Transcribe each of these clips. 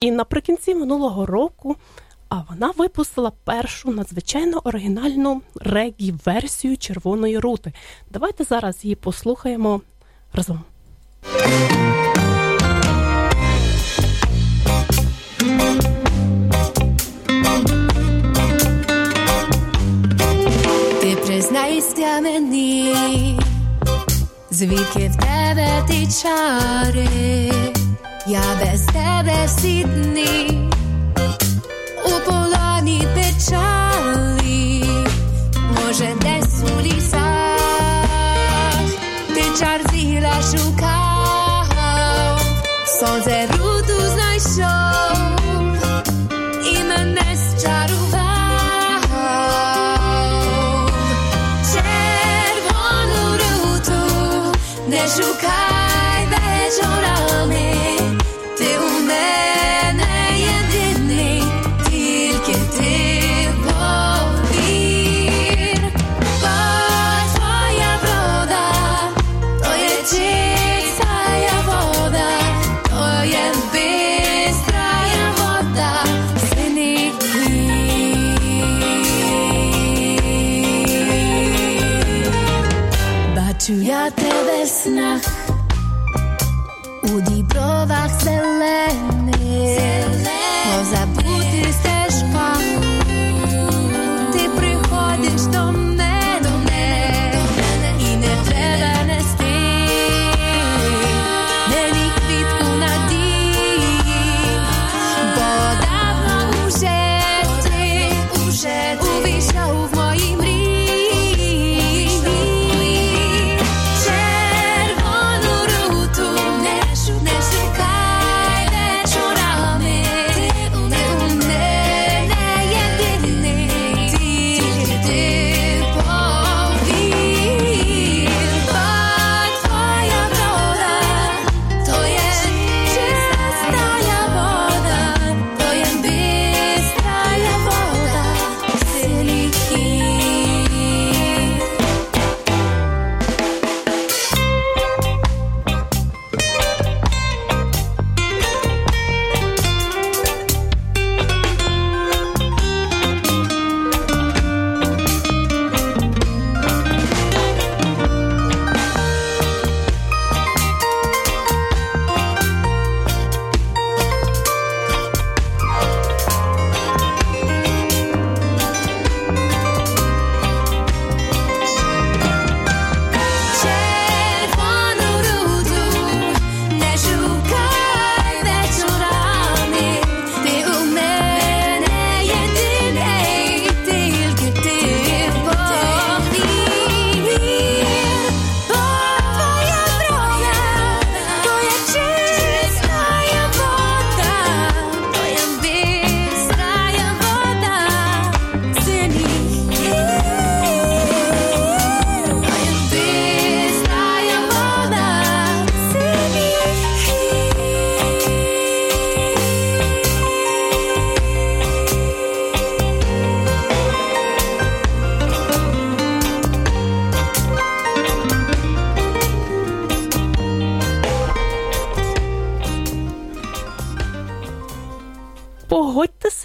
І наприкінці минулого року а вона випустила першу надзвичайно оригінальну регі-версію червоної рути. Давайте зараз її послухаємо разом. Ти признайся мені, звідки в тебе ті чари, Ja bez tebe si dni U polani pečali Može desuri sad Pečar zigraš u kao Sonce rudu znajšao I me ne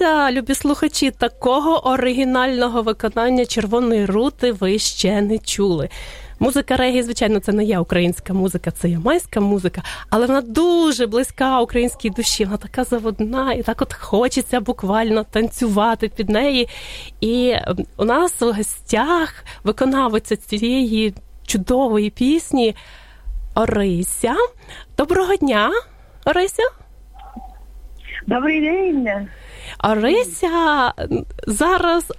Погодьтеся, любі слухачі, такого оригінального виконання червоної рути ви ще не чули. Музика регі, звичайно, це не є українська музика, це ямайська музика, але вона дуже близька українській душі. Вона така заводна, і так от хочеться буквально танцювати під неї. І ем, у нас в гостях виконавиця цієї чудової пісні Орися. Доброго дня, Орися. Добрий день. Орися зараз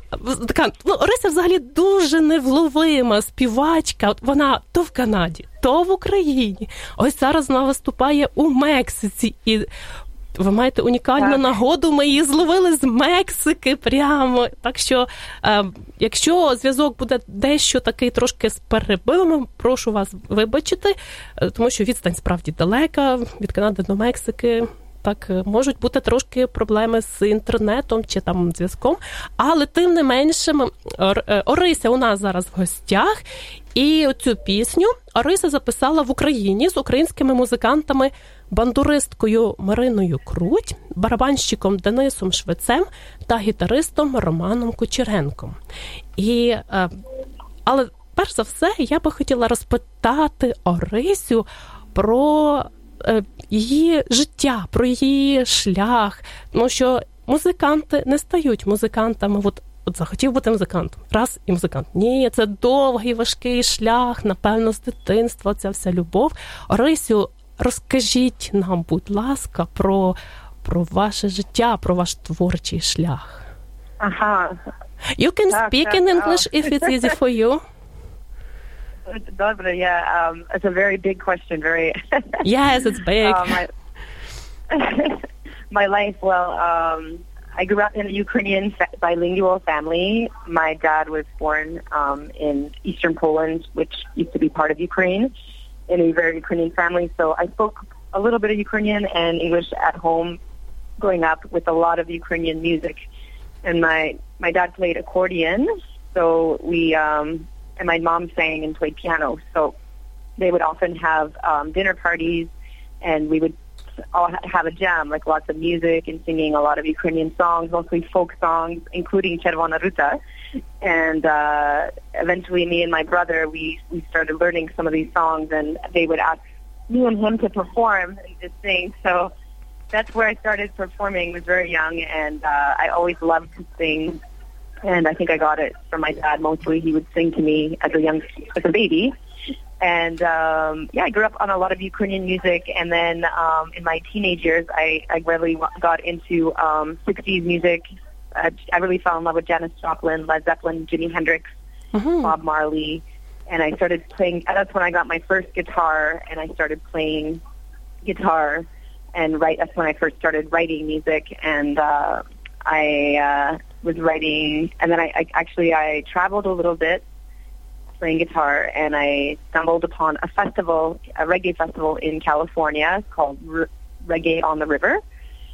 така ну Орися взагалі дуже невловима співачка. От Вона то в Канаді, то в Україні. Ось зараз вона виступає у Мексиці і. Ви маєте унікальну Так. нагоду. Ми її зловили з Мексики прямо. Так що, е, якщо зв'язок буде дещо такий трошки з перебивами, прошу вас вибачити, е, тому що відстань справді далека від Канади до Мексики. Так, е, можуть бути трошки проблеми з інтернетом чи там зв'язком, але тим не менше, е, Орися у нас зараз в гостях, і цю пісню Орися записала в Україні з українськими музикантами бандуристкою Мариною Круть, барабанщиком Денисом Швецем та гітаристом Романом Кучеренком. І, е, але перш за все, я би хотіла розпитати Орисю про її життя, про її шлях. Тому що музиканти не стають музикантами. От, от захотів бути музикантом. Раз і музикант. Ні, це довгий важкий шлях, напевно, з дитинства, ця вся любов. Орисю, розкажіть нам, будь ласка, про, про ваше життя, про ваш творчий шлях. Ага. You can Так, speak так, in. English if it's easy for you. Dobra, yeah, um, it's a very big question. Very. yes, it's big. Uh, um, I, my life, well, um, I grew up in a Ukrainian bilingual family. My dad was born um, in eastern Poland, which used to be part of Ukraine, in a very Ukrainian family. So I spoke a little bit of Ukrainian and English at home growing up with a lot of Ukrainian music. And my, my dad played accordion, so we um, and my mom sang and played piano. So they would often have um, dinner parties, and we would all have a jam, like lots of music and singing a lot of Ukrainian songs, mostly folk songs, including Chervona Ruta. And uh, eventually, me and my brother, we we started learning some of these songs, and they would ask me and him to perform and just sing. So that's where I started performing. Was very young, and uh, I always loved to sing. And I think I got it from my dad. Mostly, he would sing to me as a young, as a baby. And um, yeah, I grew up on a lot of Ukrainian music, and then um, in my teenage years, I, I really got into um, 60s music. Uh, I really fell in love with Janis Joplin, Led Zeppelin, Jimi Hendrix, Mhm. Bob Marley, and I started playing. That's when I got my first guitar, and I started playing guitar, and right. That's when I first started writing music, and uh, I uh, was writing, and then I, I actually I traveled a little bit playing guitar, and I stumbled upon a festival, a reggae festival in California called Re- Reggae on the River.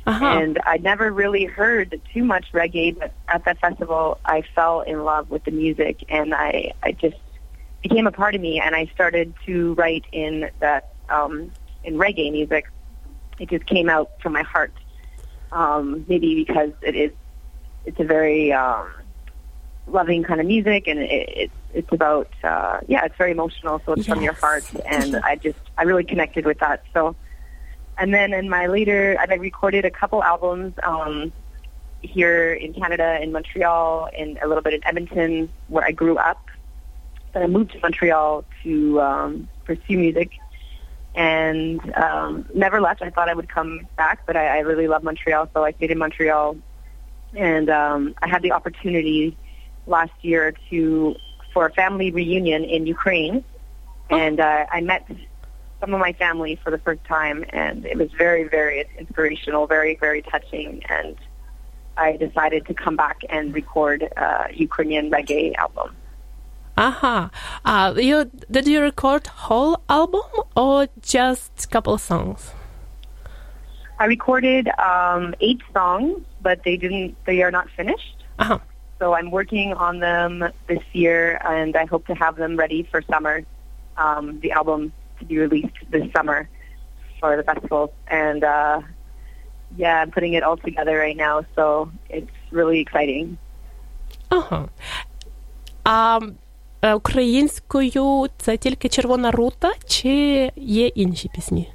Uh-huh. And I'd never really heard too much reggae, but at that festival, I fell in love with the music, and I, I just became a part of me, and I started to write in that um, in reggae music. It just came out from my heart, um, maybe because it is it's a very um, loving kind of music, and it, it's it's about uh, yeah, it's very emotional, so it's from your heart, and I just I really connected with that. So, and then in my later, I recorded a couple albums um, here in Canada, in Montreal, and a little bit in Edmonton, where I grew up. Then I moved to Montreal to um, pursue music, and um, never left. I thought I would come back, but I, I really love Montreal, so I stayed in Montreal, and um, I had the opportunity last year to for a family reunion in Ukraine, and uh, I met some of my family for the first time, and it was very, very inspirational, very, very touching, and I decided to come back and record a Ukrainian reggae album. Aha. Uh, you did you record whole album or just couple songs? I recorded um, eight songs, but they didn't. They are not finished. Aha. So I'm working on them this year, and I hope to have them ready for summer. Um, the album to be released this summer for the festival, and uh, yeah, I'm putting it all together right now. So it's really exciting. Ага. А е, українською це тільки червона рута, чи є інші пісні?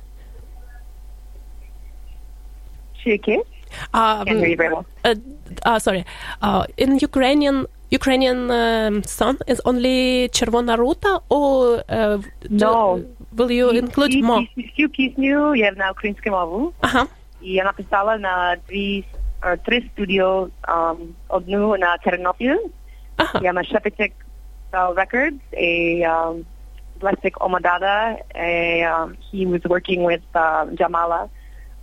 Chike, А, can't hear you very well. uh, uh, sorry. Uh, in Ukrainian Ukrainian um, song is only червона рута, or uh, do- No. will you include І- more? і- Всю пісню є на українську мову. Ага. І я написала на дві е, три студіо, um, одну на Тернопіль, Ага. я на Shepetek Records, a um, Blessik Omadada, a, um, he was working with um, Jamala,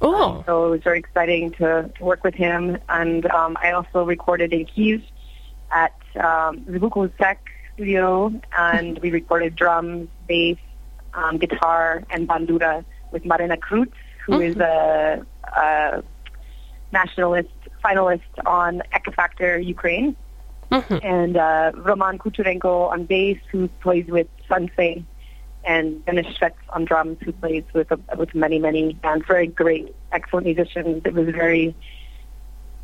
Oh. Um, so it was very exciting to, to work with him. And um, I also recorded in Kiev at um, Zibuko Sec studio, and we recorded drums, bass, um, guitar, and bandura with Marina Krut, who mm-hmm. is a, a nationalist finalist on X Factor Ukraine. Mm-hmm. And uh, Roman Kucherenko on bass, who plays with Sensei and Dennis Schwetz on drums, who plays with with many many bands. Very great, excellent musicians. It was very.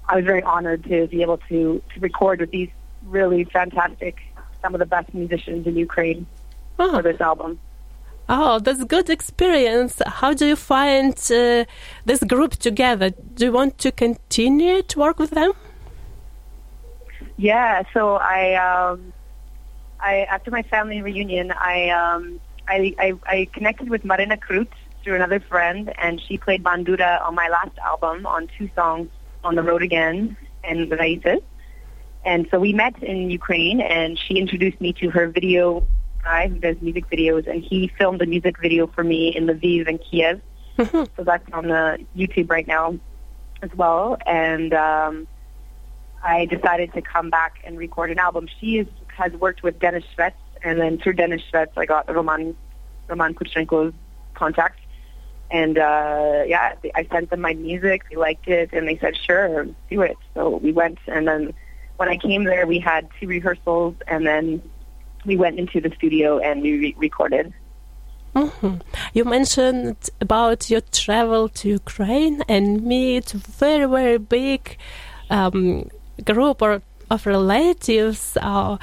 I was very honored to be able to to record with these really fantastic, some of the best musicians in Ukraine Oh, for this album. oh, that's good experience. How do you find uh, this group together? Do you want to continue to work with them? Yeah, so I, um, I after my family reunion, I, um, I, I, I connected with Marina Krut through another friend, and she played bandura on my last album on two songs, "On the Road Again" and "Raíces." And so we met in Ukraine, and she introduced me to her video guy who does music videos, and he filmed a music video for me in Lviv and Kiev. so that's on the YouTube right now as well. And um, I decided to come back and record an album. She is, has worked with Dennis Schwetz, and then through Dennis Schwetz, I got Roman Roman Kuchenko's contact. And uh, yeah, I sent them my music. They liked it, and they said, "Sure, do it." So we went, and then when I came there, we had two rehearsals, and then we went into the studio and we re- recorded. Mhm. You mentioned about your travel to Ukraine and meet very very big um, group or of relatives. Uh,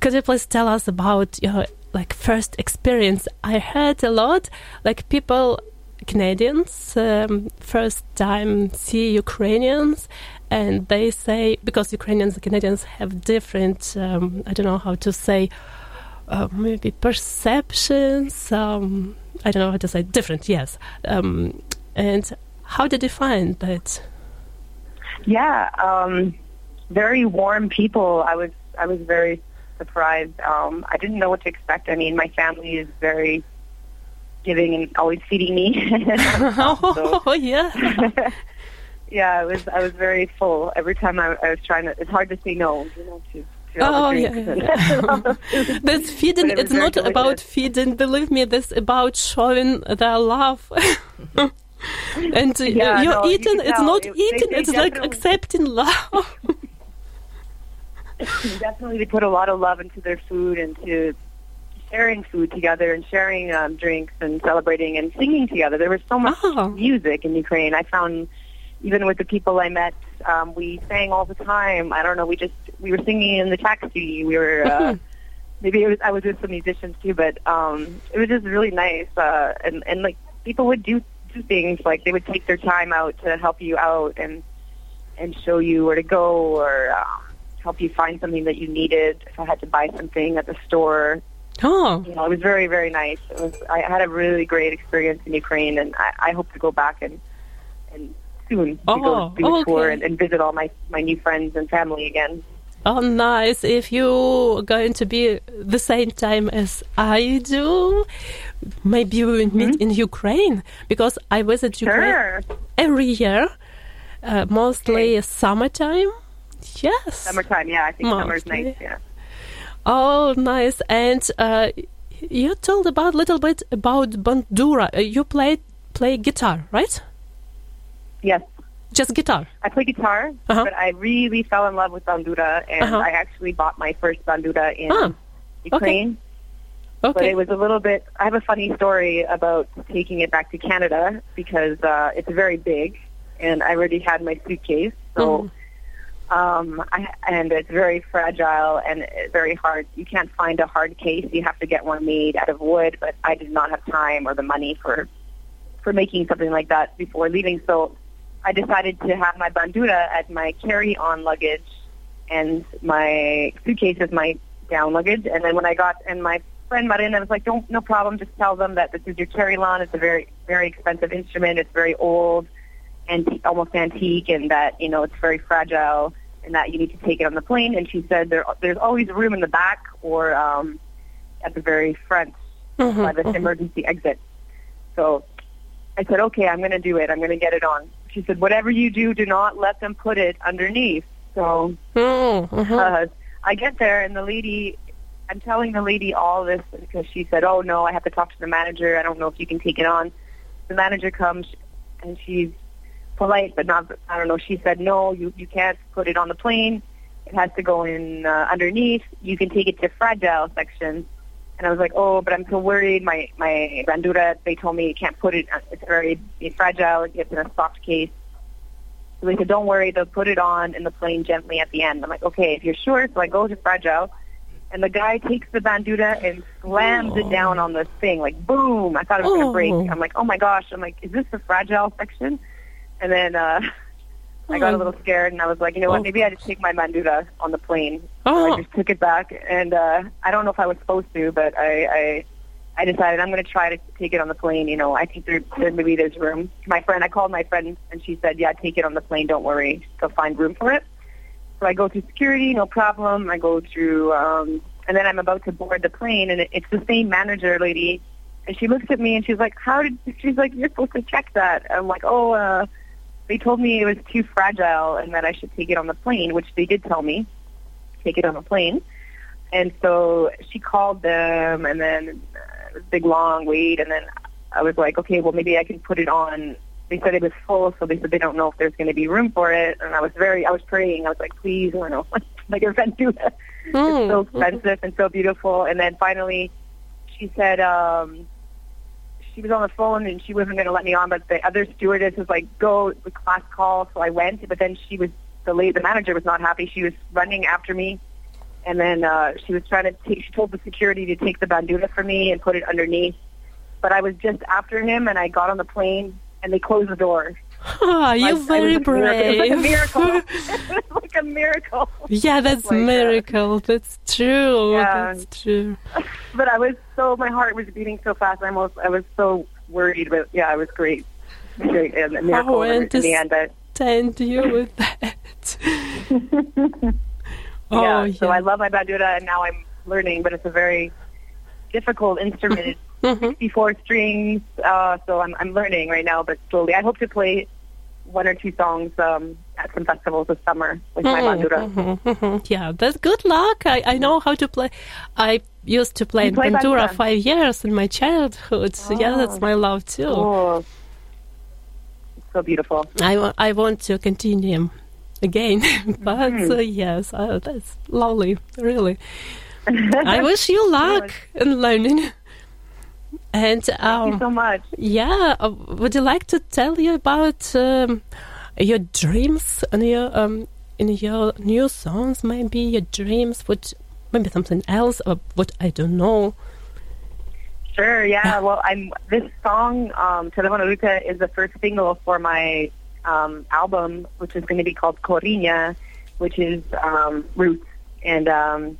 could you please tell us about your like first experience? I heard a lot like people Canadians um, first time see Ukrainians and they say because Ukrainians and Canadians have different um, I don't know how to say uh, maybe perceptions. Um, I don't know how to say different. Yes. Um, and how did you find that? Yeah, um, very warm people. I was I was very surprised. Um, I didn't know what to expect. I mean, my family is very giving and always feeding me. so, Oh yeah. yeah, I was I was very full every time I, I was trying to. It's hard to say no, you know, to. to Oh yeah. yeah, and all yeah. the food. That's feeding. It It's not about feeding. Believe me, this about showing their love. and uh, Yeah, you're no, eating. can it's tell. not It- eating. they it's like accepting love. definitely they put a lot of love into their food and to sharing food together and sharing um, drinks and celebrating and singing together. There was so much Oh. music in Ukraine. I found even with the people I met, um, we sang all the time. I don't know. We just we were singing in the taxi. We were. Uh, Maybe it was I was with some musicians too, but um, it was just really nice. Uh, and and like people would do do things like they would take their time out to help you out and and show you where to go or um, help you find something that you needed. If I had to buy something at the store, Oh, you know, it was very very nice. It was I had a really great experience in Ukraine, and I, I hope to go back and and soon to Oh, go do a tour okay. and, and visit all my my new friends and family again. Oh, nice. If you're going to be the same time as I do, maybe we will meet in Ukraine because I visit Ukraine Sure, every year, uh, mostly summertime. Yes. summertime. Yeah, I think summer's Mostly. nice. Yeah. Oh, nice. And uh, you told about a little bit about bandura. Uh, you play play guitar, right? Yes. Just guitar. I play guitar, Uh-huh. but I really fell in love with bandura, and Uh-huh. I actually bought my first bandura in Ah, Ukraine. But Okay. But it was a little bit. I have a funny story about taking it back to Canada because uh, it's very big, and I already had my suitcase, so. Mhm. Um, I, and it's very fragile and very hard. You can't find a hard case. You have to get one made out of wood. But I did not have time or the money for for making something like that before leaving. So I decided to have my bandura as my carry-on luggage and my suitcase as my down luggage. And then when I got and my friend Marina was like, "Don't, no problem. Just tell them that this is your carry-on. It's a very very expensive instrument. It's very old." antique, almost antique, and that you know it's very fragile, and that you need to take it on the plane. And she said there there's always room in the back or um, at the very front Mhm, by this mhm. emergency exit. So I said, okay, I'm going to do it. I'm going to get it on. She said, whatever you do, do not let them put it underneath. So Mm, mhm. uh, I get there, and the lady, I'm telling the lady all this because she said, oh, no, I have to talk to the manager. I don't know if you can take it on. The manager comes, and she's polite, but not, I don't know. She said, no, you, you can't put it on the plane. It has to go in uh, underneath. You can take it to fragile section, And I was like, oh, but I'm so worried. My my bandura, they told me you can't put it. It's very it's fragile. It gets in a soft case. So they said, don't worry. They'll put it on in the plane gently at the end. I'm like, okay, if you're sure. So I go to fragile, and the guy takes the bandura and slams it down on the thing, like boom. I thought it was gonna break. Oh. I'm like, oh my gosh. I'm like, is this the fragile section? And then uh I got a little scared, and I was like, you know Oh. what? Maybe I just take my bandura on the plane. So Oh. I just took it back, and uh, I don't know if I was supposed to, but I, I, I decided I'm going to try to take it on the plane. You know, I think there, there maybe there's room. My friend, I called my friend, and she said, yeah, take it on the plane. Don't worry, they'll find room for it. So I go through security, no problem. I go through, um, and then I'm about to board the plane, and it, it's the same manager lady, and she looks at me and she's like, "How did?" She's like, "You're supposed to check that." I'm like, "Oh, uh, they told me it was too fragile and that I should take it on the plane, which they did tell me, take it on the plane." And so she called them, and then uh, it was a big long wait, and then I was like, "Okay, well maybe I can put it on." They said it was full, so they said they don't know if there's going to be room for it. And I was very, I was praying. I was like, "Please, I don't know, like your friend do that." It's so Mm. expensive and so beautiful. And then finally, she said um, she was on the phone and she wasn't going to let me on, but the other stewardess was like, "Go, the class call." So I went, but then she was the lady, the manager was not happy. She was running after me, and then uh, she was trying to take. She told the security to take the bandura for me and put it underneath. But I was just after him, and I got on the plane, and they closed the door. Ah, you're Like, very miracle. brave. It was like a miracle. like a miracle. yeah, that's God. miracle. That's true. Yeah. That's true. But I was so my heart was beating so fast. I almost I was so worried, but yeah, it was great. Great and a miracle in, the end. But Tend you with that. oh, yeah, yeah. so I love my bandura, and now I'm learning. But it's a very difficult instrument. Mhm. 64 strings, uh, so I'm I'm learning right now, but slowly. I hope to play one or two songs um, at some festivals this summer with my bandura. Mhm, mhm. Yeah, that's good luck. I, I know how to play. I used to play You play Bandura bandura? five years in my childhood. Yeah, that's Oh. my love too. Oh, it's so beautiful. I, I want to continue again, but Mm-hmm. uh, yes, uh, that's lovely, really. I wish you luck in learning. And Thank you um, so much. yeah, uh, would you like to tell you about um, your dreams and your um, in your new songs? Maybe your dreams, what maybe something else, or what I don't know. Sure, yeah. Well, I'm this song, um, Ruta, is the first single for my um, album, which is going to be called Corinha, which is um, roots. And um,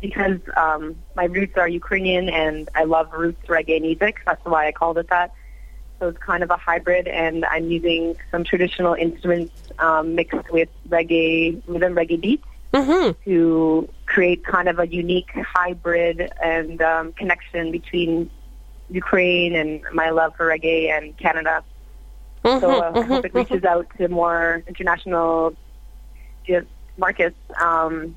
because um, my roots are Ukrainian and I love roots reggae music, that's why I called it that. So it's kind of a hybrid, and I'm using some traditional instruments um, mixed with reggae rhythm, reggae beats Mm-hmm. to create kind of a unique hybrid and um, connection between Ukraine and my love for reggae and Canada. Mm-hmm. So uh, I hope it reaches out to more international markets um,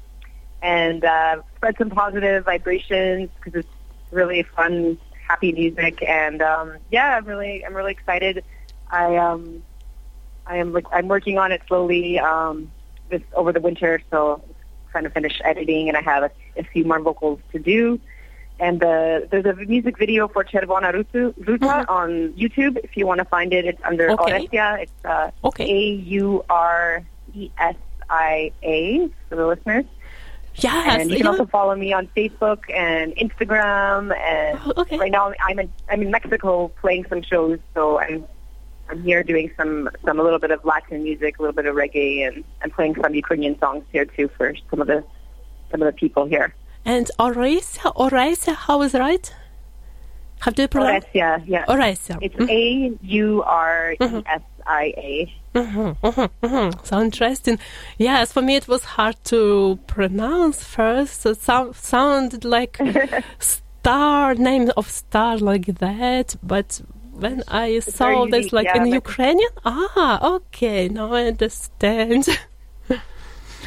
and uh, spread some positive vibrations because it's really fun, happy music. And um, yeah, I'm really, I'm really excited. I um, I am like I'm working on it slowly um, this over the winter, so trying to finish editing, and I have a, a few more vocals to do. And uh, there's a music video for Chervona Ruta, Mhm. on YouTube. If you want to find it, it's under Okay. Auresia. It's uh, Okay. A U R E S I A for the listeners. Yes. and you can also follow me on Facebook and Instagram. And Oh, okay. right now I'm in I'm in Mexico playing some shows, so I'm I'm here doing some some a little bit of Latin music, a little bit of reggae, and I'm playing some Ukrainian songs here too for some of the some of the people here. And Auresia, Auresia, how is right? How do you pronounce? Auresia, yeah. Auresia. It's mm-hmm. A U R E S I A. Mhm, mhm, mhm. So interesting. Yes, for me it was hard to pronounce first. It sound, sounded like star, name of star like that. But when I saw this unique, like yeah, in Ukrainian, ah, okay, now I understand.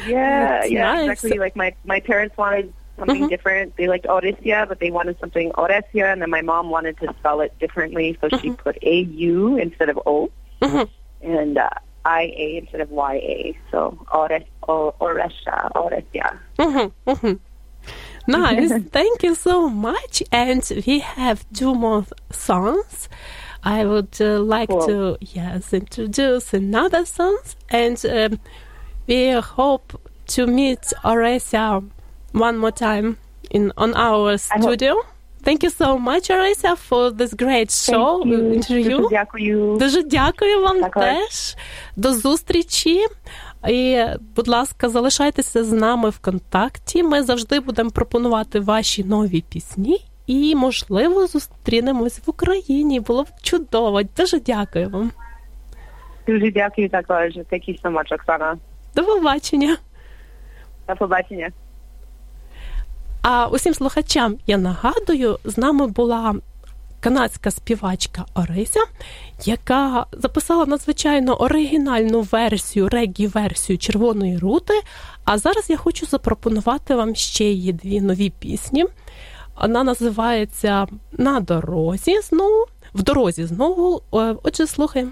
Yeah, yeah, nice. exactly. Like my my parents wanted something Mhm. different. They liked Oresia, but they wanted something Oresia, and then my mom wanted to spell it differently, so she put A U instead of O, Mhm. and uh, I A instead of Y A. So Ores, o, Oresha, Oresia. Mhm, mhm. Nice. Thank you so much. And we have two more songs. I would uh, like Cool. to yes introduce another songs, and um, we hope to meet Oresia one more time in on our studio. Thank you so much, Oresia, for this great show Дуже дякую. Дуже дякую вам Також. теж. До зустрічі. І, будь ласка, залишайтеся з нами в контакті. Ми завжди будемо пропонувати ваші нові пісні. І, можливо, зустрінемось в Україні. Було б чудово. Дуже дякую вам. Дуже дякую також. Thank you so much, Оксана. До побачення. До побачення. А усім слухачам я нагадую, з нами була канадська співачка Орися, яка записала надзвичайно оригінальну версію, регі-версію червоної рути. А зараз я хочу запропонувати вам ще її дві нові пісні. Вона називається На дорозі знову. В дорозі знову. Е, Отже, слухаємо.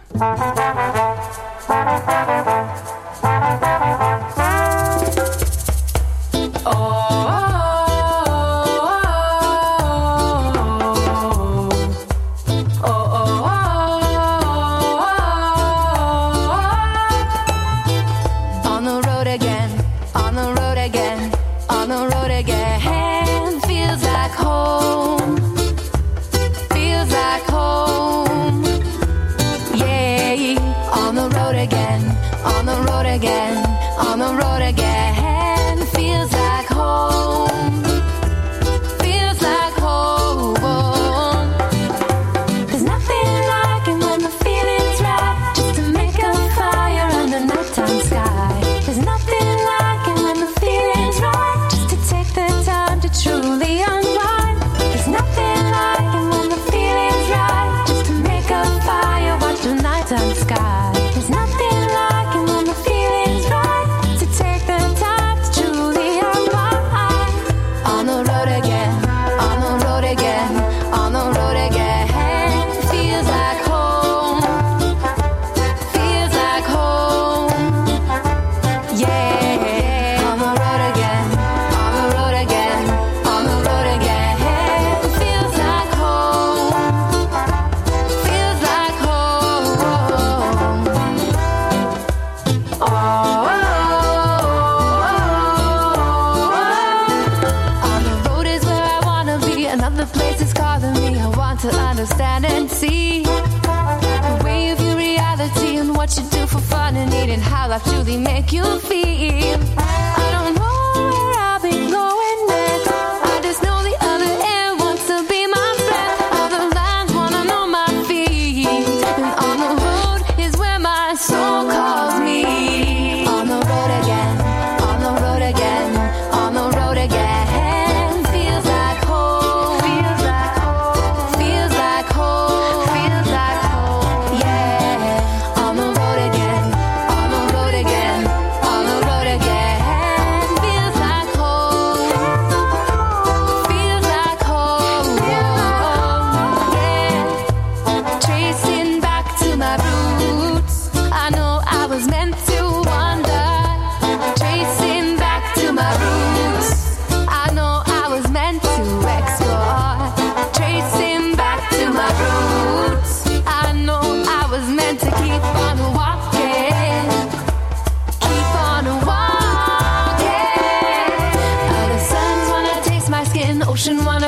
Make you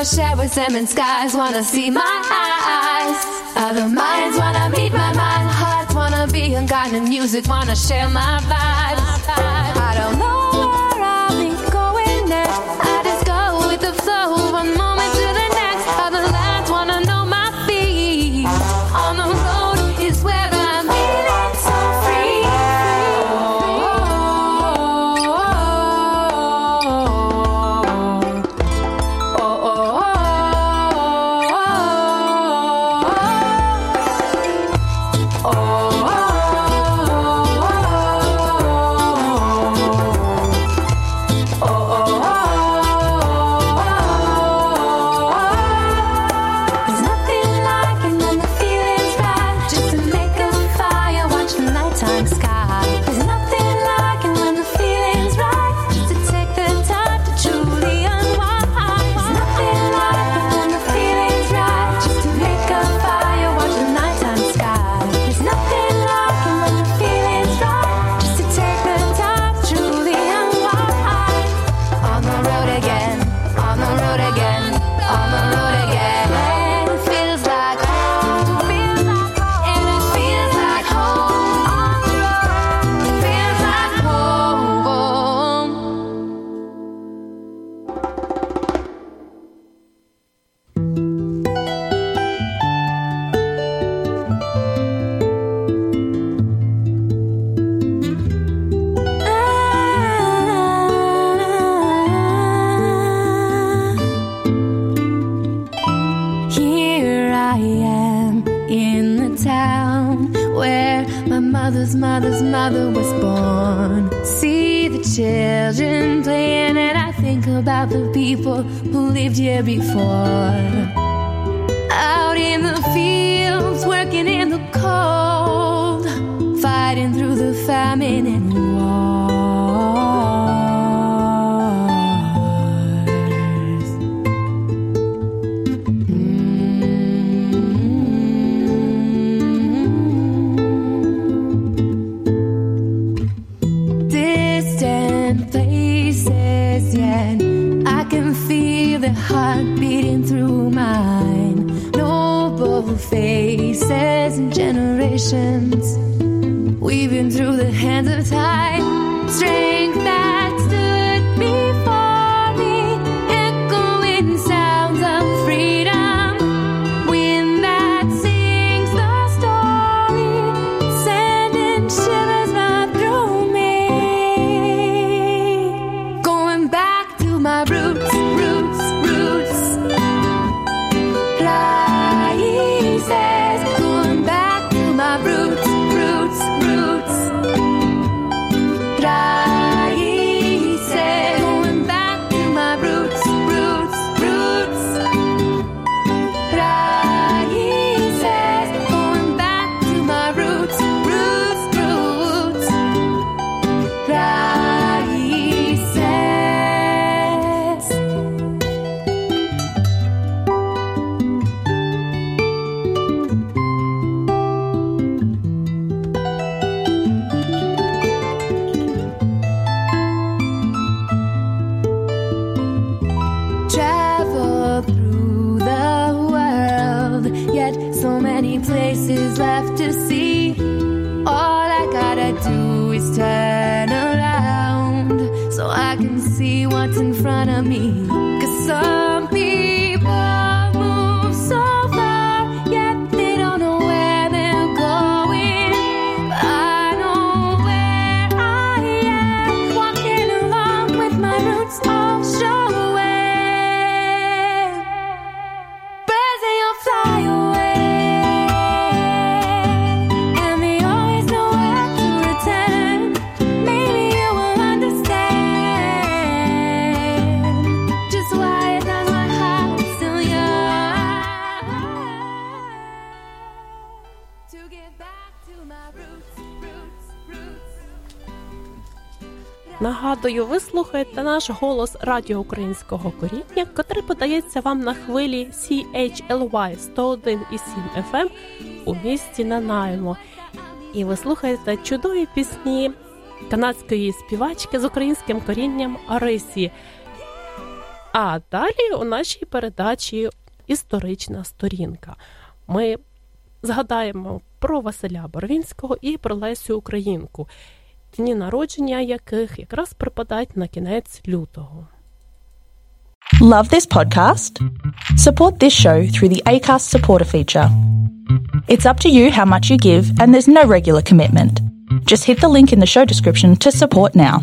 wanna share with them, and skies wanna see my eyes. Other minds wanna meet my mind, hearts wanna be unguided, music wanna share my vibes. in the town where my mother's mother's mother was born. See the children playing, and I think about the people who lived here before. Out in the fields, working in the cold, fighting through the famine and war. Faces and generations, weaving through the hands of time. Strength what's in front of me. Нагадую, ви слухаєте наш голос радіо українського коріння, котрий подається вам на хвилі CHLY 101,7 FM у місті Нанаймо. І ви слухаєте чудові пісні канадської співачки з українським корінням Арисі. А далі у нашій передачі історична сторінка. Ми згадаємо про Василя Боровінського і про Лесю Українку, дні народження яких якраз припадають на кінець лютого. Love this podcast? Support this show through the ACAST supporter feature. It's up to you how much you give, and there's no regular commitment. Just hit the link in the show description to support now.